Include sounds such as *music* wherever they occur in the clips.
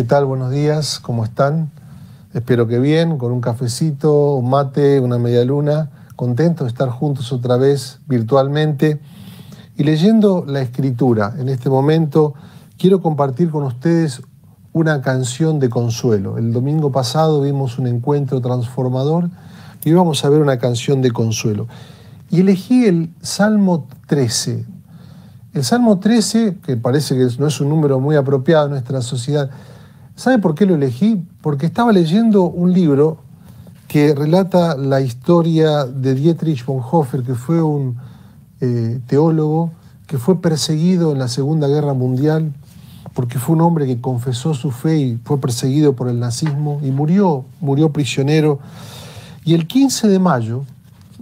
¿Qué tal? Buenos días, ¿cómo están? Espero que bien, con un cafecito, un mate, una media luna, contento de estar juntos otra vez virtualmente y leyendo la escritura. En este momento quiero compartir con ustedes una canción de consuelo. El domingo pasado vimos un encuentro transformador y vamos a ver una canción de consuelo. Y elegí el Salmo 13. El Salmo 13, que parece que no es un número muy apropiado en nuestra sociedad, ¿sabe por qué lo elegí? Porque estaba leyendo un libro que relata la historia de Dietrich Bonhoeffer, que fue un eh, teólogo que fue perseguido en la Segunda Guerra Mundial porque fue un hombre que confesó su fe y fue perseguido por el nazismo y murió, murió prisionero. Y el 15 de mayo,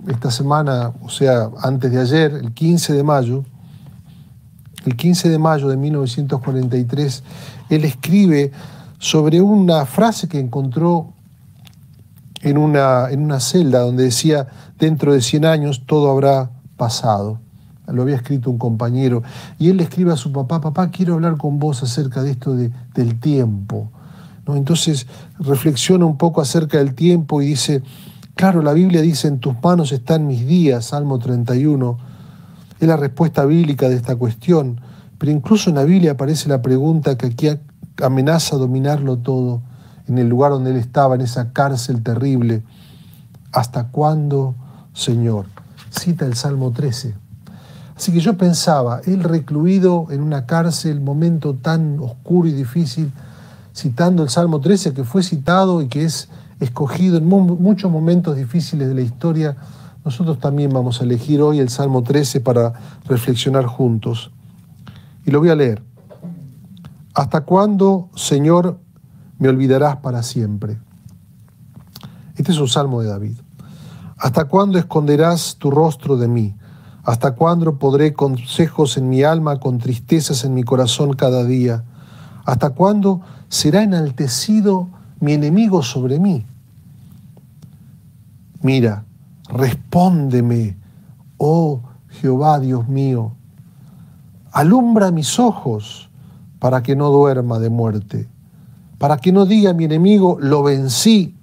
esta semana, o sea, antes de ayer, el 15 de mayo, el 15 de mayo de 1943, él escribe sobre una frase que encontró en una, en una celda donde decía, dentro de 100 años todo habrá pasado lo había escrito un compañero, y él le escribe a su papá, papá, quiero hablar con vos acerca de esto de, del tiempo. ¿No? Entonces reflexiona un poco acerca del tiempo y dice, claro, la Biblia dice, en tus manos están mis días, Salmo 31, es la respuesta bíblica de esta cuestión, pero incluso en la Biblia aparece la pregunta que aquí amenaza dominarlo todo, en el lugar donde él estaba, en esa cárcel terrible. ¿Hasta cuándo, Señor? Cita el Salmo 13. Así que yo pensaba, él recluido en una cárcel, momento tan oscuro y difícil, citando el Salmo 13 que fue citado y que es escogido en muchos momentos difíciles de la historia, nosotros también vamos a elegir hoy el Salmo 13 para reflexionar juntos. Y lo voy a leer. ¿Hasta cuándo, Señor, me olvidarás para siempre? Este es un salmo de David. ¿Hasta cuándo esconderás tu rostro de mí? ¿Hasta cuándo podré consejos en mi alma, con tristezas en mi corazón cada día? ¿Hasta cuándo será enaltecido mi enemigo sobre mí? Mira, respóndeme, oh Jehová Dios mío, alumbra mis ojos para que no duerma de muerte, para que no diga mi enemigo, lo vencí,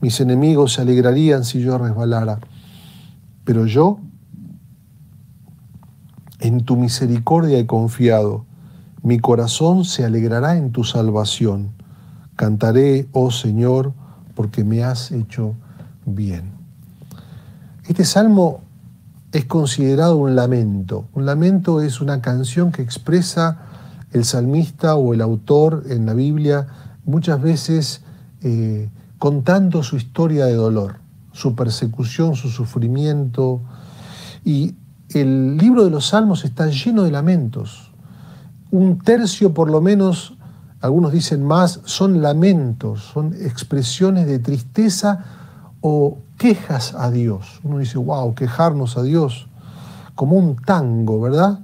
mis enemigos se alegrarían si yo resbalara, pero yo en tu misericordia he confiado. Mi corazón se alegrará en tu salvación. Cantaré, oh Señor, porque me has hecho bien. Este salmo es considerado un lamento. Un lamento es una canción que expresa el salmista o el autor en la Biblia muchas veces eh, contando su historia de dolor, su persecución, su sufrimiento. Y el libro de los Salmos está lleno de lamentos. Un tercio por lo menos, algunos dicen más, son lamentos, son expresiones de tristeza o quejas a Dios. Uno dice, wow, quejarnos a Dios, como un tango, ¿verdad?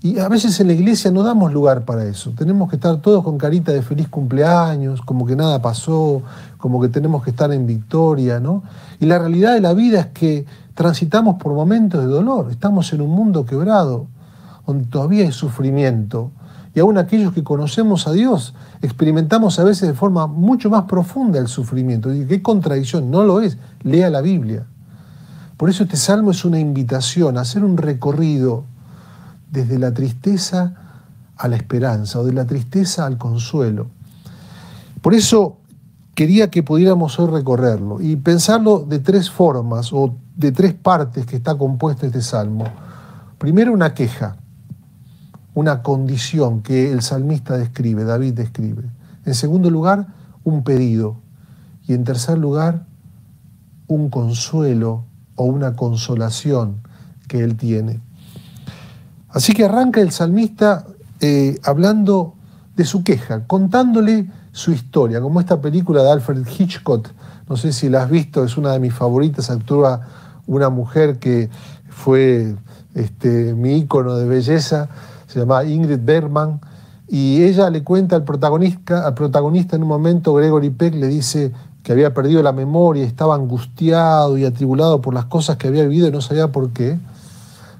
Y a veces en la iglesia no damos lugar para eso. Tenemos que estar todos con carita de feliz cumpleaños, como que nada pasó, como que tenemos que estar en victoria, ¿no? Y la realidad de la vida es que transitamos por momentos de dolor, estamos en un mundo quebrado, donde todavía hay sufrimiento. Y aún aquellos que conocemos a Dios experimentamos a veces de forma mucho más profunda el sufrimiento. Qué contradicción, no lo es, lea la Biblia. Por eso este salmo es una invitación a hacer un recorrido desde la tristeza a la esperanza o de la tristeza al consuelo. Por eso quería que pudiéramos hoy recorrerlo y pensarlo de tres formas o de tres partes que está compuesto este salmo. Primero una queja, una condición que el salmista describe, David describe. En segundo lugar, un pedido. Y en tercer lugar, un consuelo o una consolación que él tiene. Así que arranca el salmista eh, hablando de su queja, contándole su historia, como esta película de Alfred Hitchcock, no sé si la has visto, es una de mis favoritas, actúa una mujer que fue este, mi ícono de belleza, se llama Ingrid Bergman, y ella le cuenta al protagonista, al protagonista en un momento, Gregory Peck le dice que había perdido la memoria, estaba angustiado y atribulado por las cosas que había vivido y no sabía por qué.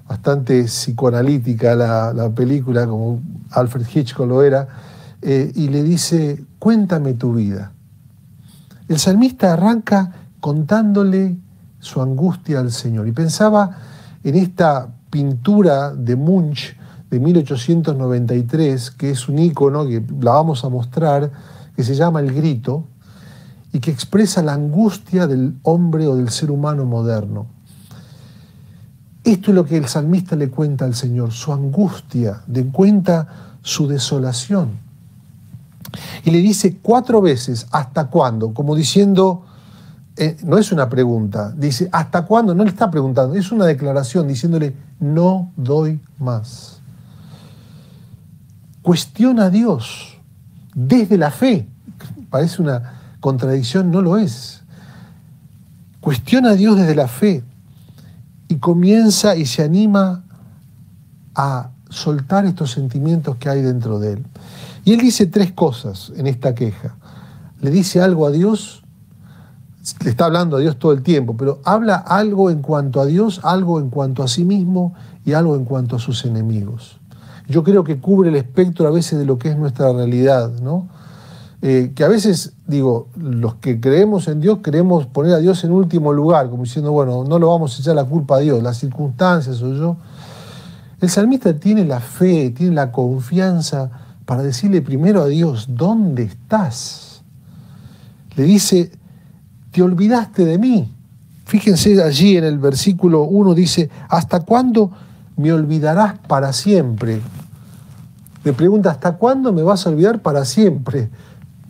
Bastante psicoanalítica la, la película, como Alfred Hitchcock lo era. eh, y le dice, cuéntame tu vida. El salmista arranca contándole su angustia al Señor y pensaba en esta pintura de Munch de 1893, que es un ícono que la vamos a mostrar, que se llama El Grito, y que expresa la angustia del hombre o del ser humano moderno. Esto es lo que el salmista le cuenta al Señor, su angustia, le cuenta su desolación. Y le dice cuatro veces, ¿hasta cuándo? Como diciendo, eh, no es una pregunta, dice, ¿hasta cuándo? No le está preguntando, es una declaración diciéndole, no doy más. Cuestiona a Dios desde la fe. Parece una contradicción, no lo es. Cuestiona a Dios desde la fe y comienza y se anima a soltar estos sentimientos que hay dentro de él. Y él dice tres cosas en esta queja. Le dice algo a Dios, le está hablando a Dios todo el tiempo, pero habla algo en cuanto a Dios, algo en cuanto a sí mismo y algo en cuanto a sus enemigos. Yo creo que cubre el espectro a veces de lo que es nuestra realidad, ¿no? Eh, que a veces, digo, los que creemos en Dios queremos poner a Dios en último lugar, como diciendo, bueno, no lo vamos a echar la culpa a Dios, las circunstancias o yo. El salmista tiene la fe, tiene la confianza para decirle primero a Dios, ¿dónde estás? Le dice, te olvidaste de mí. Fíjense allí en el versículo 1 dice, ¿hasta cuándo me olvidarás para siempre? Le pregunta, ¿hasta cuándo me vas a olvidar para siempre?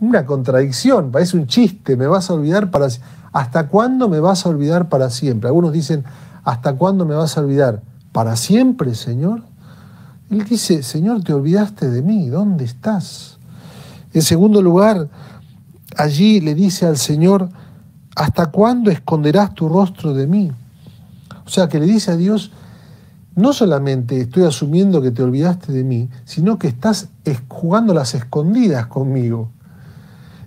Una contradicción, parece un chiste, me vas a olvidar para ¿Hasta cuándo me vas a olvidar para siempre? Algunos dicen, ¿hasta cuándo me vas a olvidar? ¿Para siempre, Señor? Él dice, Señor, te olvidaste de mí, ¿dónde estás? En segundo lugar, allí le dice al Señor, ¿hasta cuándo esconderás tu rostro de mí? O sea, que le dice a Dios, no solamente estoy asumiendo que te olvidaste de mí, sino que estás jugando las escondidas conmigo.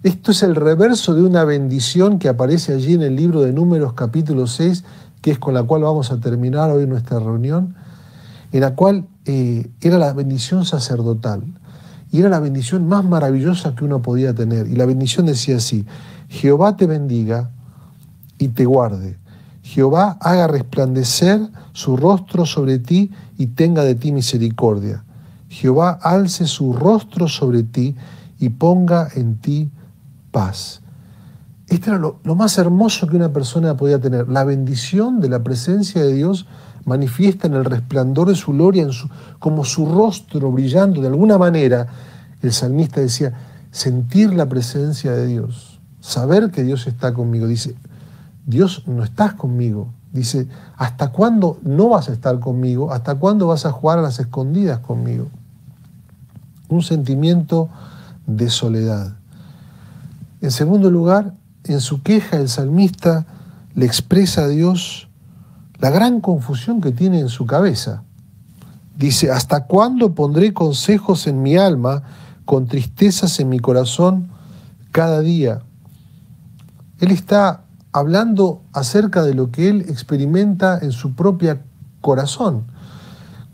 Esto es el reverso de una bendición que aparece allí en el libro de Números capítulo 6, que es con la cual vamos a terminar hoy nuestra reunión, en la cual eh, era la bendición sacerdotal. Y era la bendición más maravillosa que uno podía tener. Y la bendición decía así, Jehová te bendiga y te guarde. Jehová haga resplandecer su rostro sobre ti y tenga de ti misericordia. Jehová alce su rostro sobre ti y ponga en ti paz. Esto era lo, más hermoso que una persona podía tener, la bendición de la presencia de Dios manifiesta en el resplandor de su gloria, como su rostro brillando. De alguna manera, el salmista decía, sentir la presencia de Dios, saber que Dios está conmigo. Dice, Dios no estás conmigo. Dice, ¿hasta cuándo no vas a estar conmigo? ¿Hasta cuándo vas a jugar a las escondidas conmigo? Un sentimiento de soledad. En segundo lugar, en su queja el salmista le expresa a Dios la gran confusión que tiene en su cabeza. Dice, ¿hasta cuándo pondré consejos en mi alma, con tristezas en mi corazón cada día? Él está hablando acerca de lo que él experimenta en su propia corazón,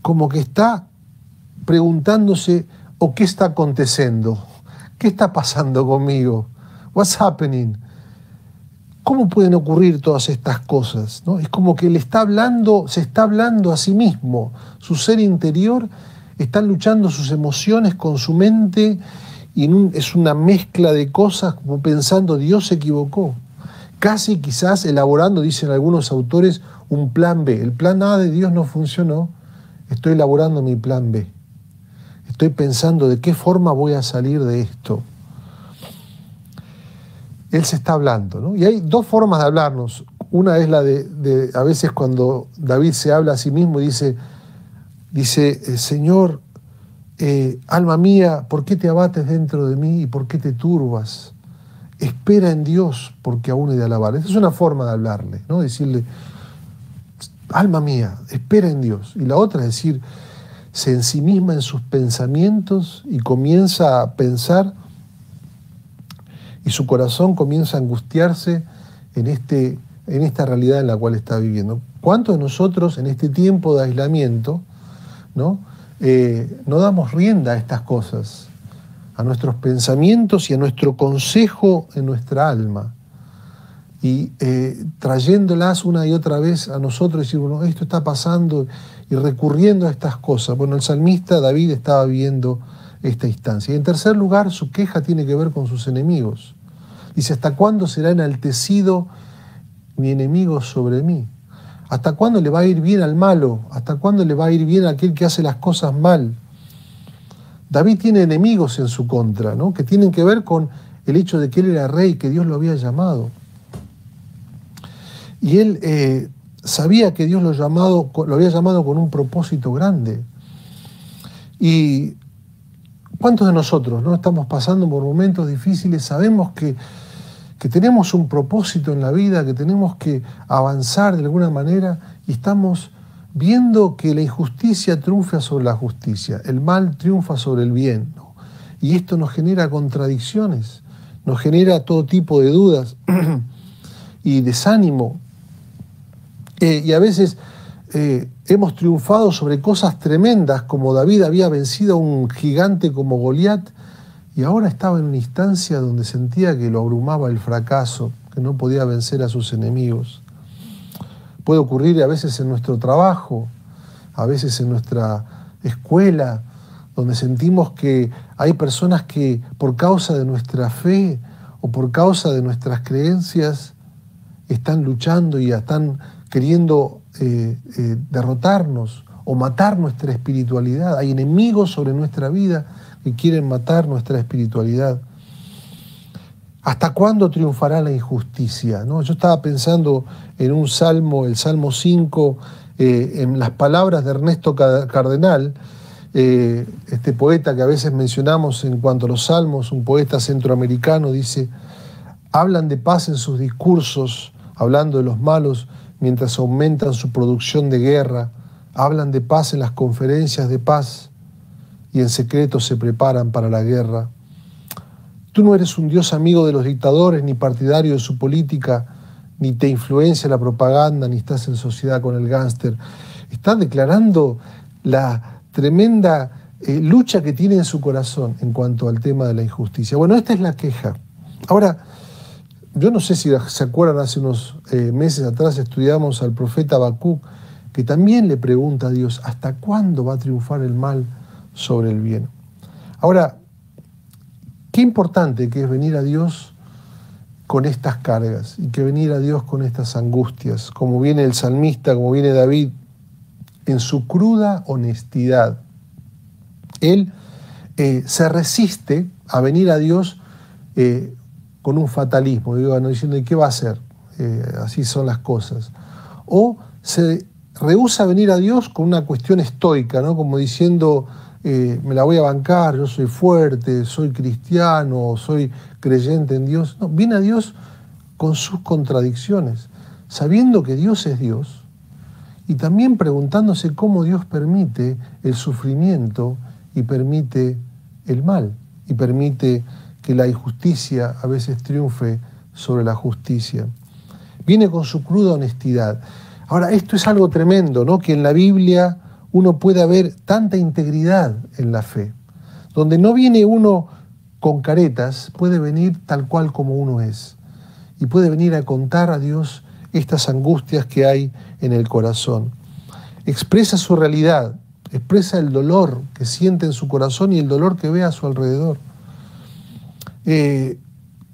como que está preguntándose, ¿o qué está aconteciendo? ¿Qué está pasando conmigo? What's happening? ¿Cómo pueden ocurrir todas estas cosas? ¿No? Es como que le está hablando, se está hablando a sí mismo. Su ser interior están luchando sus emociones con su mente y es una mezcla de cosas como pensando Dios se equivocó. Casi quizás elaborando, dicen algunos autores, un plan B. El plan A de Dios no funcionó, estoy elaborando mi plan B. Estoy pensando de qué forma voy a salir de esto. Él se está hablando. ¿no? Y hay dos formas de hablarnos. Una es la de, a veces cuando David se habla a sí mismo y dice, dice, eh, Señor, eh, alma mía, ¿por qué te abates dentro de mí y por qué te turbas? Espera en Dios porque aún he de alabar. Esa es una forma de hablarle, ¿no? Decirle, alma mía, espera en Dios. Y la otra es decir, se ensimisma en sus pensamientos y comienza a pensar y su corazón comienza a angustiarse en, este, en esta realidad en la cual está viviendo. ¿Cuántos de nosotros en este tiempo de aislamiento no, eh, no damos rienda a estas cosas? a nuestros pensamientos y a nuestro consejo en nuestra alma. Y eh, trayéndolas una y otra vez a nosotros, decir, bueno, esto está pasando y recurriendo a estas cosas. Bueno, el salmista David estaba viendo esta instancia. Y en tercer lugar, su queja tiene que ver con sus enemigos. Dice, ¿hasta cuándo será enaltecido mi enemigo sobre mí? ¿Hasta cuándo le va a ir bien al malo? ¿Hasta cuándo le va a ir bien a aquel que hace las cosas mal? David tiene enemigos en su contra, ¿no? que tienen que ver con el hecho de que él era rey, que Dios lo había llamado. Y él eh, sabía que Dios lo, lo había llamado con un propósito grande. Y ¿cuántos de nosotros no estamos pasando por momentos difíciles? Sabemos que, que tenemos un propósito en la vida, que tenemos que avanzar de alguna manera y estamos viendo que la injusticia triunfa sobre la justicia, el mal triunfa sobre el bien. Y esto nos genera contradicciones, nos genera todo tipo de dudas *clears throat* y desánimo. Eh, y a veces eh, hemos triunfado sobre cosas tremendas, como David había vencido a un gigante como Goliat, y ahora estaba en una instancia donde sentía que lo abrumaba el fracaso, que no podía vencer a sus enemigos puede ocurrir a veces en nuestro trabajo, a veces en nuestra escuela, donde sentimos que hay personas que por causa de nuestra fe o por causa de nuestras creencias están luchando y están queriendo eh, eh, derrotarnos o matar nuestra espiritualidad. Hay enemigos sobre nuestra vida que quieren matar nuestra espiritualidad. ¿Hasta cuándo triunfará la injusticia? ¿no? Yo estaba pensando en un salmo, el Salmo 5, eh, en las palabras de Ernesto Cardenal, eh, este poeta que a veces mencionamos en cuanto a los salmos, un poeta centroamericano, dice, hablan de paz en sus discursos, hablando de los malos, mientras aumentan su producción de guerra, hablan de paz en las conferencias de paz y en secreto se preparan para la guerra. Tú no eres un Dios amigo de los dictadores ni partidario de su política, ni te influencia la propaganda, ni estás en sociedad con el gángster. Estás declarando la tremenda eh, lucha que tiene en su corazón en cuanto al tema de la injusticia. Bueno, esta es la queja. Ahora, yo no sé si se acuerdan, hace unos eh, meses atrás estudiamos al profeta Habacuc, que también le pregunta a Dios, ¿hasta cuándo va a triunfar el mal sobre el bien? Ahora, Qué importante que es venir a Dios con estas cargas y que venir a Dios con estas angustias, como viene el salmista, como viene David, en su cruda honestidad. Él eh, se resiste a venir a Dios eh, con un fatalismo, digo, diciendo, ¿y qué va a hacer? Eh, así son las cosas. O se rehúsa a venir a Dios con una cuestión estoica, ¿no? como diciendo, eh, me la voy a bancar, yo soy fuerte, soy cristiano, soy creyente en Dios. No, viene a Dios con sus contradicciones, sabiendo que Dios es Dios y también preguntándose cómo Dios permite el sufrimiento y permite el mal y permite que la injusticia a veces triunfe sobre la justicia. Viene con su cruda honestidad. Ahora, esto es algo tremendo, ¿no? Que en la Biblia uno puede ver tanta integridad en la fe. Donde no viene uno con caretas, puede venir tal cual como uno es. Y puede venir a contar a Dios estas angustias que hay en el corazón. Expresa su realidad, expresa el dolor que siente en su corazón y el dolor que ve a su alrededor. Eh,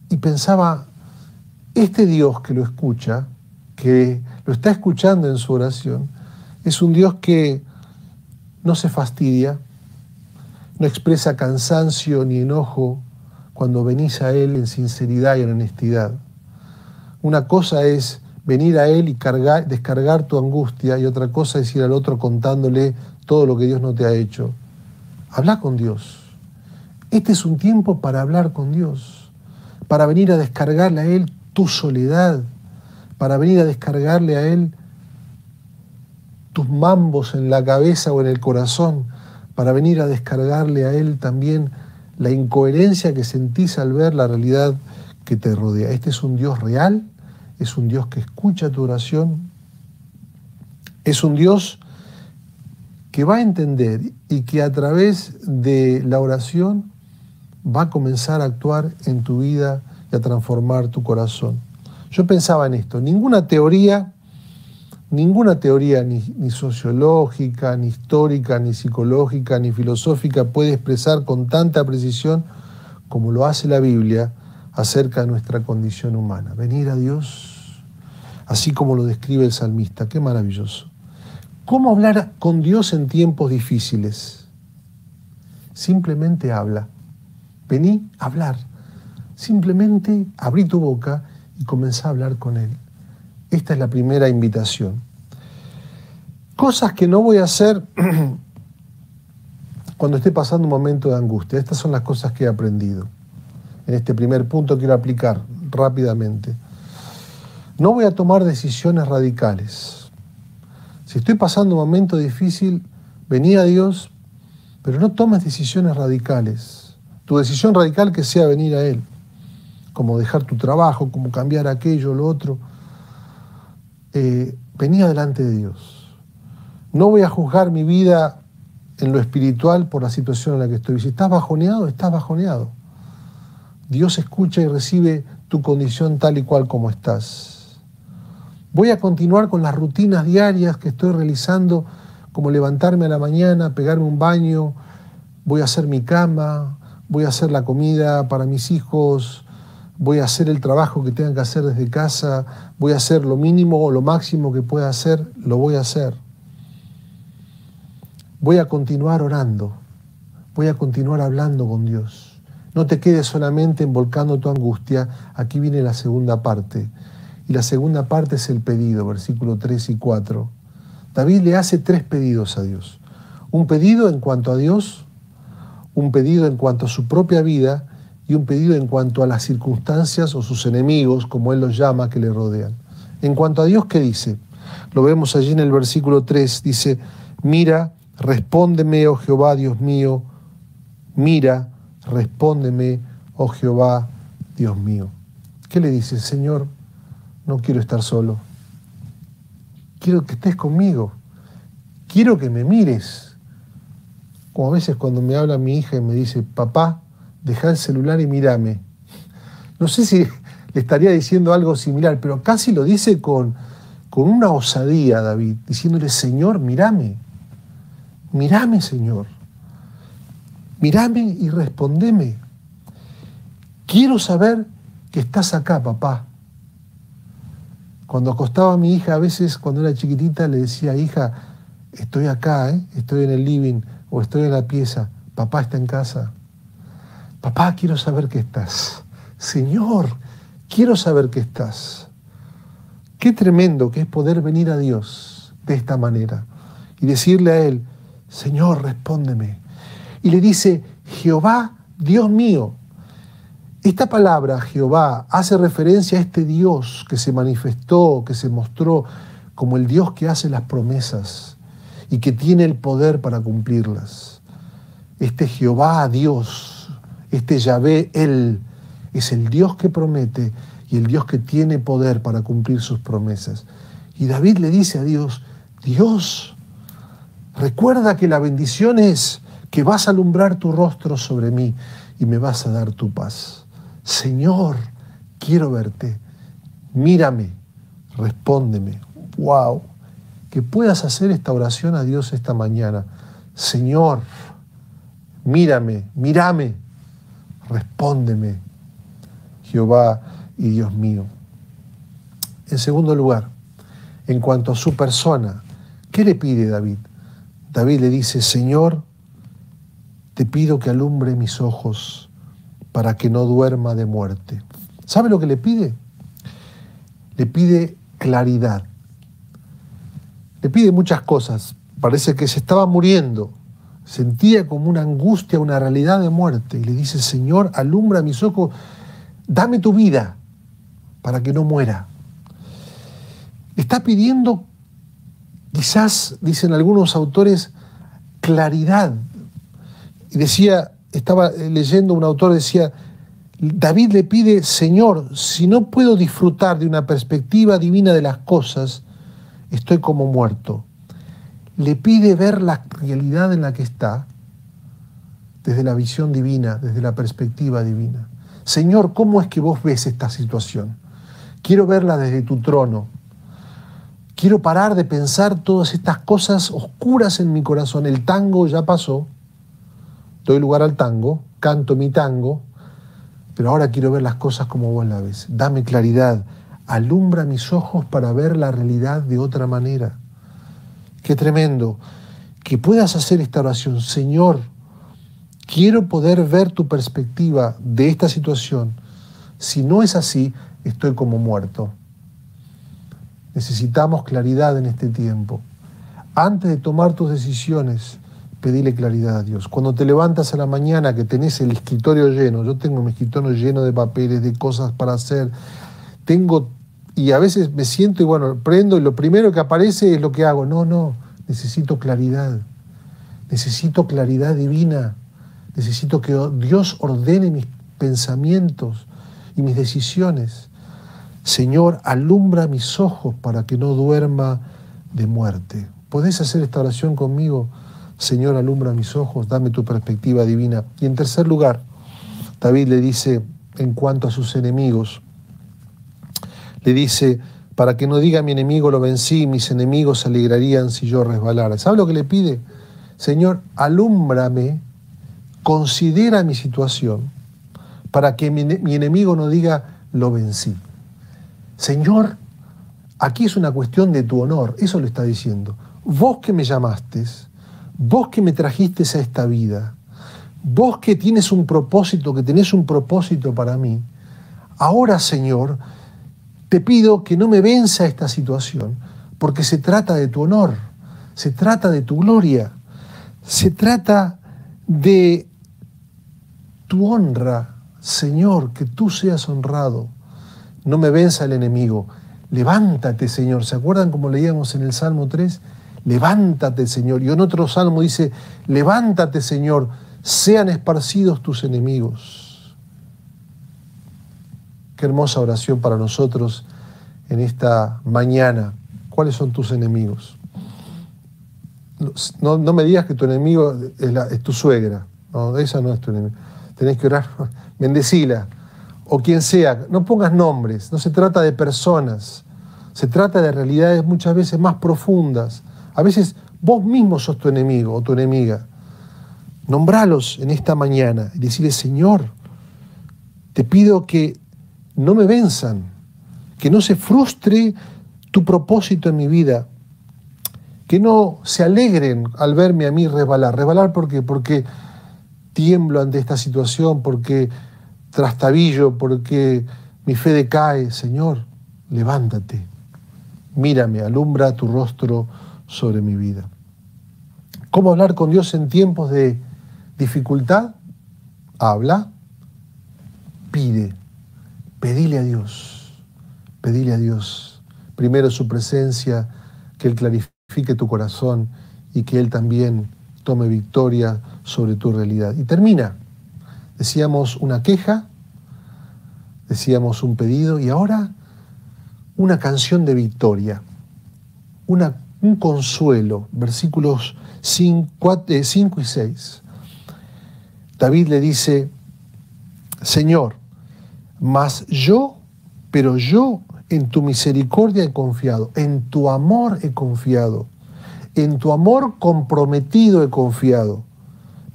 y pensaba, este Dios que lo escucha, que lo está escuchando en su oración, es un Dios que no se fastidia, no expresa cansancio ni enojo cuando venís a Él en sinceridad y en honestidad. Una cosa es venir a Él y cargar, descargar tu angustia y otra cosa es ir al otro contándole todo lo que Dios no te ha hecho. Habla con Dios. Este es un tiempo para hablar con Dios, para venir a descargarle a Él tu soledad, para venir a descargarle a Él tus mambos en la cabeza o en el corazón para venir a descargarle a Él también la incoherencia que sentís al ver la realidad que te rodea. Este es un Dios real, es un Dios que escucha tu oración, es un Dios que va a entender y que a través de la oración va a comenzar a actuar en tu vida y a transformar tu corazón. Yo pensaba en esto, ninguna teoría, ninguna teoría ni, sociológica, ni histórica, ni psicológica, ni filosófica puede expresar con tanta precisión como lo hace la Biblia acerca de nuestra condición humana. Venir a Dios, así como lo describe el salmista, qué maravilloso. ¿Cómo hablar con Dios en tiempos difíciles? Simplemente habla. Vení a hablar. Simplemente abrí tu boca y comenzá a hablar con Él. Esta es la primera invitación. Cosas que no voy a hacer *clears throat* cuando esté pasando un momento de angustia. Estas son las cosas que he aprendido. En este primer punto quiero aplicar rápidamente. No voy a tomar decisiones radicales. Si estoy pasando un momento difícil, vení a Dios, pero no tomes decisiones radicales tu decisión radical que sea venir a Él, como dejar tu trabajo, como cambiar aquello, lo otro. Eh, venía delante de Dios. No voy a juzgar mi vida en lo espiritual por la situación en la que estoy. Si estás bajoneado, estás bajoneado. Dios escucha y recibe tu condición tal y cual como estás. Voy a continuar con las rutinas diarias que estoy realizando, como levantarme a la mañana, pegarme un baño, voy a hacer mi cama, voy a hacer la comida para mis hijos, voy a hacer el trabajo que tengan que hacer desde casa, voy a hacer lo mínimo o lo máximo que pueda hacer, lo voy a hacer. Voy a continuar orando, voy a continuar hablando con Dios. No te quedes solamente envolcando tu angustia, aquí viene la segunda parte. Y la segunda parte es el pedido, versículo 3 y 4. David le hace tres pedidos a Dios. Un pedido en cuanto a Dios, un pedido en cuanto a su propia vida y un pedido en cuanto a las circunstancias o sus enemigos, como él los llama, que le rodean. En cuanto a Dios, ¿qué dice? Lo vemos allí en el versículo 3, dice, mira, respóndeme, oh Jehová, Dios mío, mira, respóndeme, oh Jehová, Dios mío. ¿Qué le dice? Señor, no quiero estar solo. Quiero que estés conmigo. Quiero que me mires como a veces cuando me habla mi hija y me dice, papá, deja el celular y mírame. No sé si le estaría diciendo algo similar, pero casi lo dice con, con una osadía, David, diciéndole, Señor, mírame, mírame, Señor, mírame y respondeme. Quiero saber que estás acá, papá. Cuando acostaba a mi hija, a veces cuando era chiquitita, le decía, hija, estoy acá, ¿eh? estoy en el living o estoy en la pieza, papá está en casa. Papá, quiero saber que estás. Señor, quiero saber que estás. Qué tremendo que es poder venir a Dios de esta manera y decirle a Él, Señor, respóndeme. Y le dice, Jehová, Dios mío. Esta palabra, Jehová, hace referencia a este Dios que se manifestó, que se mostró como el Dios que hace las promesas y que tiene el poder para cumplirlas. Este Jehová Dios, este Yahvé, Él, es el Dios que promete y el Dios que tiene poder para cumplir sus promesas. Y David le dice a Dios, Dios, recuerda que la bendición es que vas a alumbrar tu rostro sobre mí y me vas a dar tu paz. Señor, quiero verte, mírame, respóndeme. ¡Wow! que puedas hacer esta oración a Dios esta mañana. Señor, mírame, mírame, respóndeme, Jehová y Dios mío. En segundo lugar, en cuanto a su persona, ¿qué le pide David? David le dice, Señor, te pido que alumbre mis ojos para que no duerma de muerte. ¿Sabe lo que le pide? Le pide claridad. Le pide muchas cosas. Parece que se estaba muriendo. Sentía como una angustia, una realidad de muerte. Y le dice, Señor, alumbra mis ojos, dame tu vida para que no muera. Está pidiendo, quizás, dicen algunos autores, claridad. Y decía, estaba leyendo un autor, decía, David le pide, Señor, si no puedo disfrutar de una perspectiva divina de las cosas, estoy como muerto. Le pide ver la realidad en la que está desde la visión divina, desde la perspectiva divina. Señor, ¿cómo es que vos ves esta situación? Quiero verla desde tu trono. Quiero parar de pensar todas estas cosas oscuras en mi corazón. El tango ya pasó. Doy lugar al tango, canto mi tango, pero ahora quiero ver las cosas como vos las ves. Dame claridad, alumbra mis ojos para ver la realidad de otra manera. Qué tremendo que puedas hacer esta oración. Señor, quiero poder ver tu perspectiva de esta situación. Si no es así, estoy como muerto. Necesitamos claridad en este tiempo. Antes de tomar tus decisiones, pedile claridad a Dios. Cuando te levantas a la mañana que tenés el escritorio lleno, yo tengo mi escritorio lleno de papeles, de cosas para hacer, tengo, y a veces me siento y bueno, prendo y lo primero que aparece es lo que hago. No, no, necesito claridad, necesito claridad divina, necesito que Dios ordene mis pensamientos y mis decisiones. Señor, alumbra mis ojos para que no duerma de muerte. ¿Podés hacer esta oración conmigo? Señor, alumbra mis ojos, dame tu perspectiva divina. Y en tercer lugar, David le dice, en cuanto a sus enemigos, le dice, para que no diga mi enemigo lo vencí, mis enemigos se alegrarían si yo resbalara. ¿Sabe lo que le pide? Señor, alúmbrame, considera mi situación, para que mi, mi enemigo no diga lo vencí. Señor, aquí es una cuestión de tu honor, eso lo está diciendo. Vos que me llamaste, vos que me trajiste a esta vida, vos que tienes un propósito, que tenés un propósito para mí, ahora Señor, te pido que no me venza esta situación, porque se trata de tu honor, se trata de tu gloria, se trata de tu honra, Señor, que tú seas honrado. No me venza el enemigo. Levántate, Señor. ¿Se acuerdan como leíamos en el Salmo 3? levántate Señor. Y en otro salmo dice, levántate Señor, sean esparcidos tus enemigos. Hermosa oración para nosotros en esta mañana. ¿Cuáles son tus enemigos? No, me digas que tu enemigo es, tu suegra. No, esa no es tu enemigo. Tenés que orar, *laughs* bendecila. O quien sea, no pongas nombres. No se trata de personas. Se trata de realidades muchas veces más profundas a veces vos mismo sos tu enemigo o tu enemiga. Nombralos en esta mañana y decirle, Señor, te pido que no me venzan, que no se frustre tu propósito en mi vida, que no se alegren al verme a mí resbalar. ¿Resbalar por qué? Porque tiemblo ante esta situación, porque trastabillo, porque mi fe decae. Señor, levántate, mírame, alumbra tu rostro sobre mi vida. ¿Cómo hablar con Dios en tiempos de dificultad? Habla, pide, pedile a Dios, pedile a Dios. Primero su presencia, que Él clarifique tu corazón y que Él también tome victoria sobre tu realidad. Y termina. Decíamos una queja, decíamos un pedido y ahora una canción de victoria, una un consuelo, versículos 5, eh, y 6. David le dice, Señor, mas yo, pero yo en tu misericordia he confiado, en tu amor he confiado, en tu amor comprometido he confiado.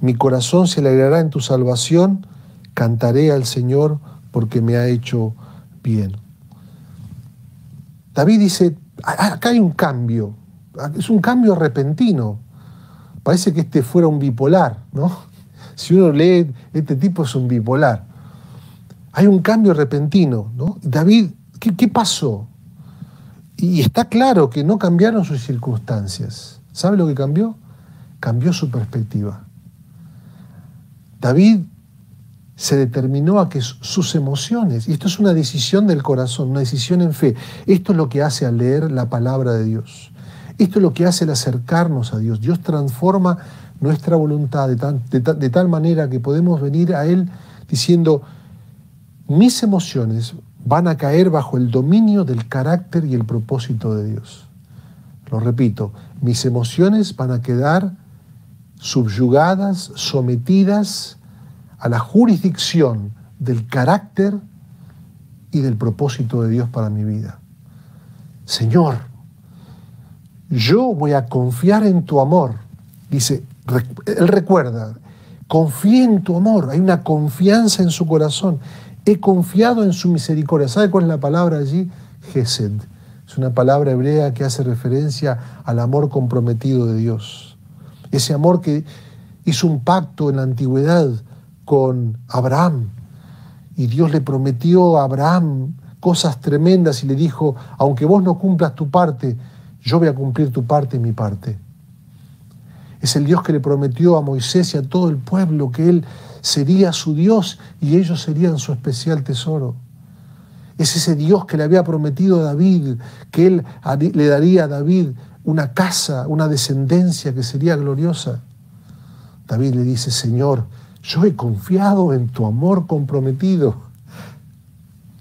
Mi corazón se alegrará en tu salvación, cantaré al Señor porque me ha hecho bien. David dice, acá hay un cambio, es un cambio repentino. Parece que este fuera un bipolar, ¿no? *laughs* Si uno lee, este tipo es un bipolar. Hay un cambio repentino, ¿no? David, ¿qué, pasó? Y está claro que no cambiaron sus circunstancias. ¿Sabe lo que cambió? Cambió su perspectiva. David se determinó a que sus emociones, y esto es una decisión del corazón, una decisión en fe, esto es lo que hace al leer la palabra de Dios. Esto es lo que hace el acercarnos a Dios. Dios transforma nuestra voluntad de, tal manera que podemos venir a Él diciendo, mis emociones van a caer bajo el dominio del carácter y el propósito de Dios. Lo repito, mis emociones van a quedar subyugadas, sometidas a la jurisdicción del carácter y del propósito de Dios para mi vida. Señor, yo voy a confiar en tu amor. Dice, él recuerda, confíe en tu amor, hay una confianza en su corazón. He confiado en su misericordia. ¿Sabe cuál es la palabra allí? Gesed. Es una palabra hebrea que hace referencia al amor comprometido de Dios. Ese amor que hizo un pacto en la antigüedad con Abraham. Y Dios le prometió a Abraham cosas tremendas y le dijo, aunque vos no cumplas tu parte, yo voy a cumplir tu parte y mi parte. Es el Dios que le prometió a Moisés y a todo el pueblo que Él sería su Dios y ellos serían su especial tesoro. Es ese Dios que le había prometido a David, que Él le daría a David una casa, una descendencia que sería gloriosa. David le dice, Señor, yo he confiado en tu amor comprometido.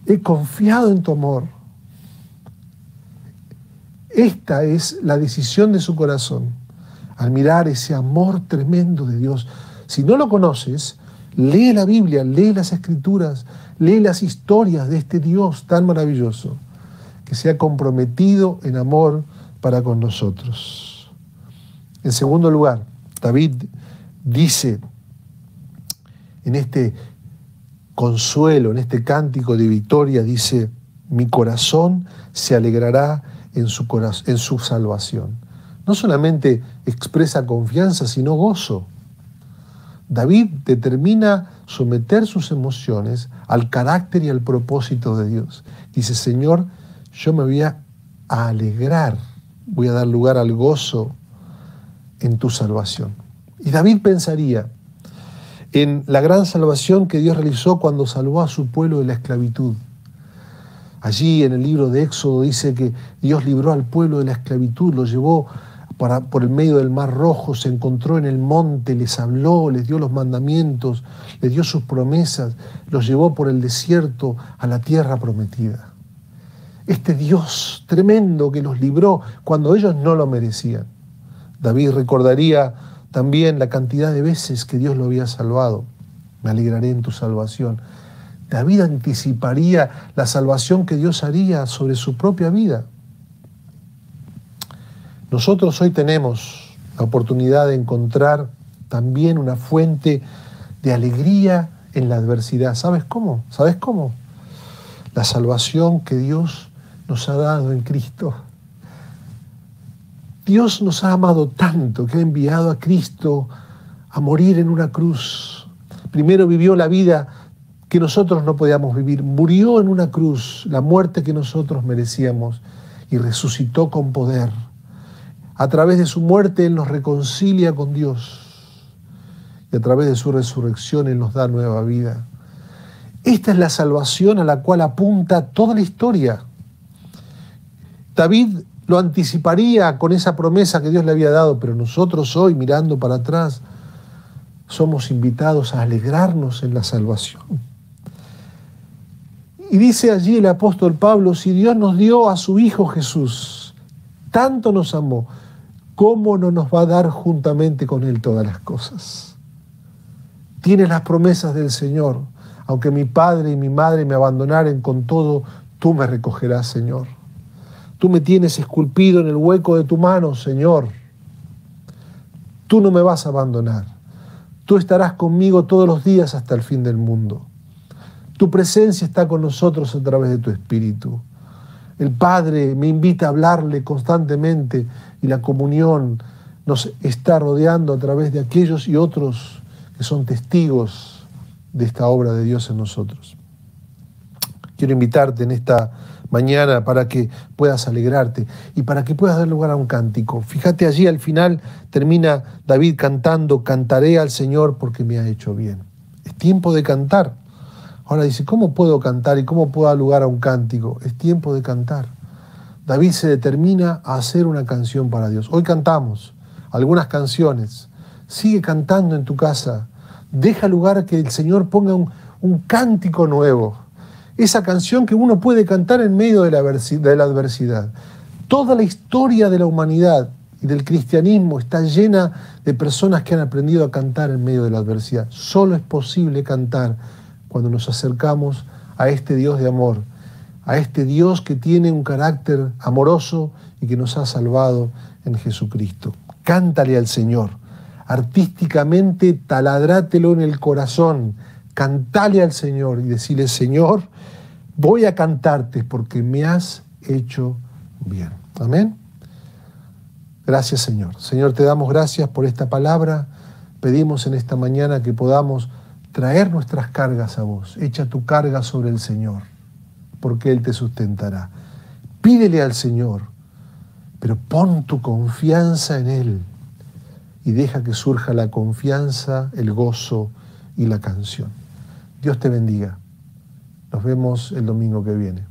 He confiado en tu amor. Esta es la decisión de su corazón. Al mirar ese amor tremendo de Dios. Si no lo conoces, lee la Biblia, lee las escrituras, lee las historias de este Dios tan maravilloso que se ha comprometido en amor para con nosotros. En segundo lugar, David dice en este consuelo, en este cántico de victoria, dice, mi corazón se alegrará en su, en su salvación. No solamente expresa confianza, sino gozo. David determina someter sus emociones al carácter y al propósito de Dios. Dice, Señor, yo me voy a alegrar, voy a dar lugar al gozo en tu salvación. Y David pensaría, en la gran salvación que Dios realizó cuando salvó a su pueblo de la esclavitud. Allí en el libro de Éxodo dice que Dios libró al pueblo de la esclavitud, lo llevó para, por el medio del mar rojo, se encontró en el monte, les habló, les dio los mandamientos, les dio sus promesas, los llevó por el desierto a la tierra prometida. Este Dios tremendo que los libró cuando ellos no lo merecían. David recordaría también la cantidad de veces que Dios lo había salvado. Me alegraré en tu salvación. David anticiparía la salvación que Dios haría sobre su propia vida. Nosotros hoy tenemos la oportunidad de encontrar también una fuente de alegría en la adversidad. ¿Sabes cómo? ¿Sabes cómo? La salvación que Dios nos ha dado en Cristo. Dios nos ha amado tanto que ha enviado a Cristo a morir en una cruz. Primero vivió la vida que nosotros no podíamos vivir, murió en una cruz, la muerte que nosotros merecíamos, y resucitó con poder. A través de su muerte Él nos reconcilia con Dios y a través de su resurrección Él nos da nueva vida. Esta es la salvación a la cual apunta toda la historia. David lo anticiparía con esa promesa que Dios le había dado, pero nosotros hoy, mirando para atrás, somos invitados a alegrarnos en la salvación. Y dice allí el apóstol Pablo, si Dios nos dio a su Hijo Jesús, tanto nos amó, ¿cómo no nos va a dar juntamente con Él todas las cosas? Tienes las promesas del Señor. Aunque mi padre y mi madre me abandonaren con todo, tú me recogerás, Señor. Tú me tienes esculpido en el hueco de tu mano, Señor. Tú no me vas a abandonar. Tú estarás conmigo todos los días hasta el fin del mundo. Tu presencia está con nosotros a través de tu Espíritu. El Padre me invita a hablarle constantemente y la comunión nos está rodeando a través de aquellos y otros que son testigos de esta obra de Dios en nosotros. Quiero invitarte en esta mañana para que puedas alegrarte y para que puedas dar lugar a un cántico. Fíjate allí al final termina David cantando, cantaré al Señor porque me ha hecho bien. Es tiempo de cantar. Ahora dice, ¿cómo puedo cantar y cómo puedo dar lugar a un cántico? Es tiempo de cantar. David se determina a hacer una canción para Dios. Hoy cantamos algunas canciones. Sigue cantando en tu casa. Deja lugar que el Señor ponga un, cántico nuevo esa canción que uno puede cantar en medio de la, adversidad. Toda la historia de la humanidad y del cristianismo está llena de personas que han aprendido a cantar en medio de la adversidad. Solo es posible cantar cuando nos acercamos a este Dios de amor, a este Dios que tiene un carácter amoroso y que nos ha salvado en Jesucristo. Cántale al Señor, artísticamente taladrátelo en el corazón, cantale al Señor y decirle, Señor, voy a cantarte porque me has hecho bien. Amén. Gracias Señor. Señor, te damos gracias por esta palabra. Pedimos en esta mañana que podamos traer nuestras cargas a vos. Echa tu carga sobre el Señor, porque Él te sustentará. Pídele al Señor, pero pon tu confianza en Él y deja que surja la confianza, el gozo y la canción. Dios te bendiga. Nos vemos el domingo que viene.